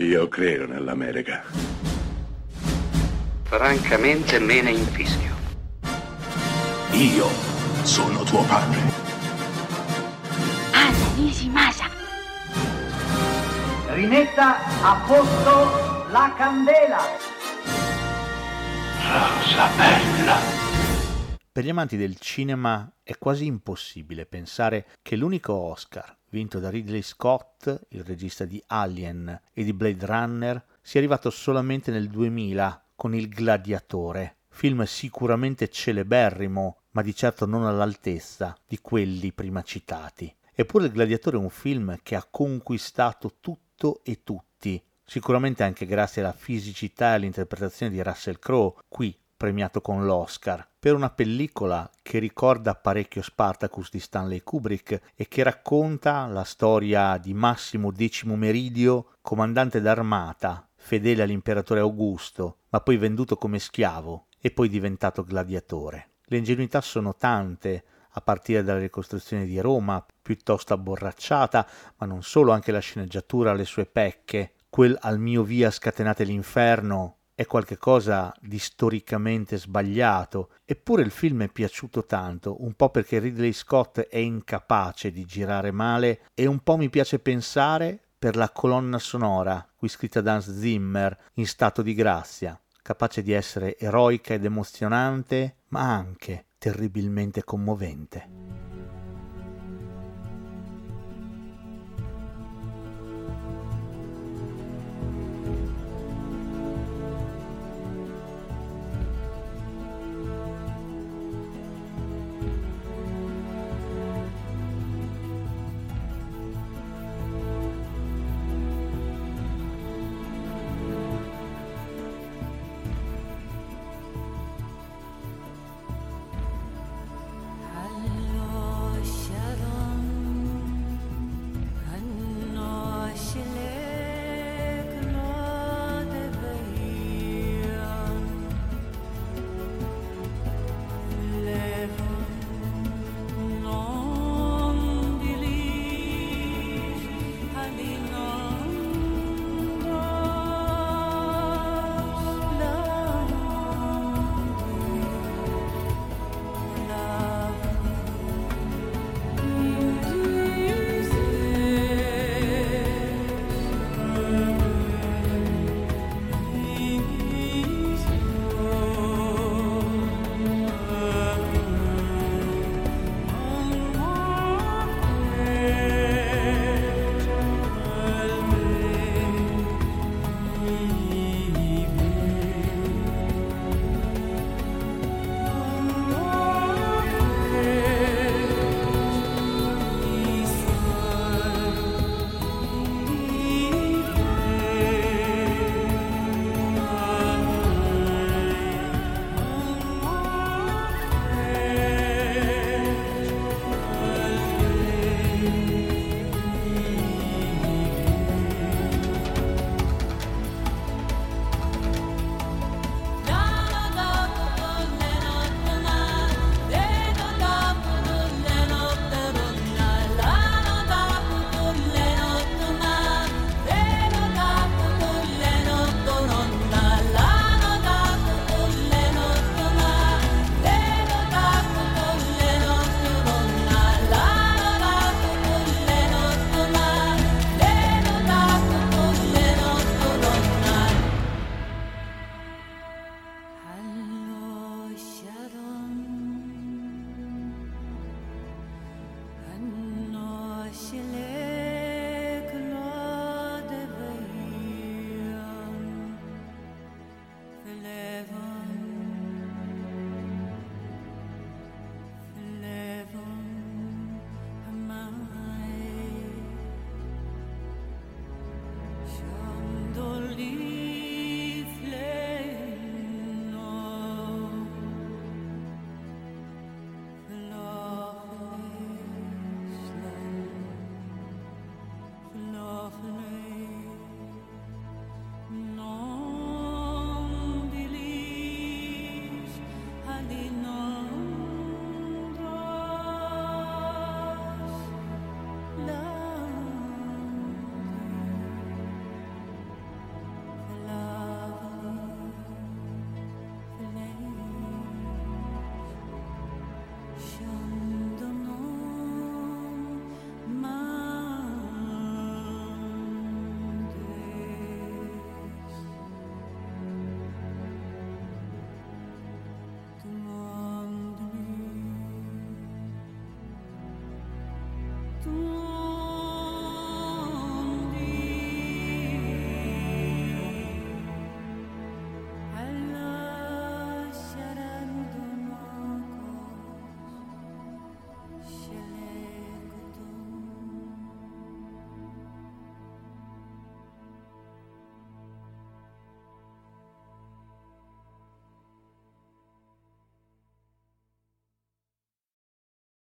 Io credo nell'America. Francamente me ne infischio. Io sono tuo padre. Anna Nishimasa. Rimetta a posto la candela. Rosa bella. Per gli amanti del cinema è quasi impossibile pensare che l'unico Oscar vinto da Ridley Scott, il regista di Alien e di Blade Runner, sia arrivato solamente nel 2000 con Il Gladiatore, film sicuramente celeberrimo, ma di certo non all'altezza di quelli prima citati. Eppure Il Gladiatore è un film che ha conquistato tutto e tutti, sicuramente anche grazie alla fisicità e all'interpretazione di Russell Crowe, qui premiato con l'Oscar, per una pellicola che ricorda parecchio Spartacus di Stanley Kubrick e che racconta la storia di Massimo X Meridio, comandante d'armata, fedele all'imperatore Augusto, ma poi venduto come schiavo e poi diventato gladiatore. Le ingenuità sono tante, a partire dalla ricostruzione di Roma, piuttosto abborracciata, ma non solo, anche la sceneggiatura ha le sue pecche. Quel al mio via scatenate l'inferno è qualcosa di storicamente sbagliato, eppure il film è piaciuto tanto, un po' perché Ridley Scott è incapace di girare male e un po' mi piace pensare per la colonna sonora, qui scritta da Hans Zimmer, in stato di grazia, capace di essere eroica ed emozionante, ma anche terribilmente commovente.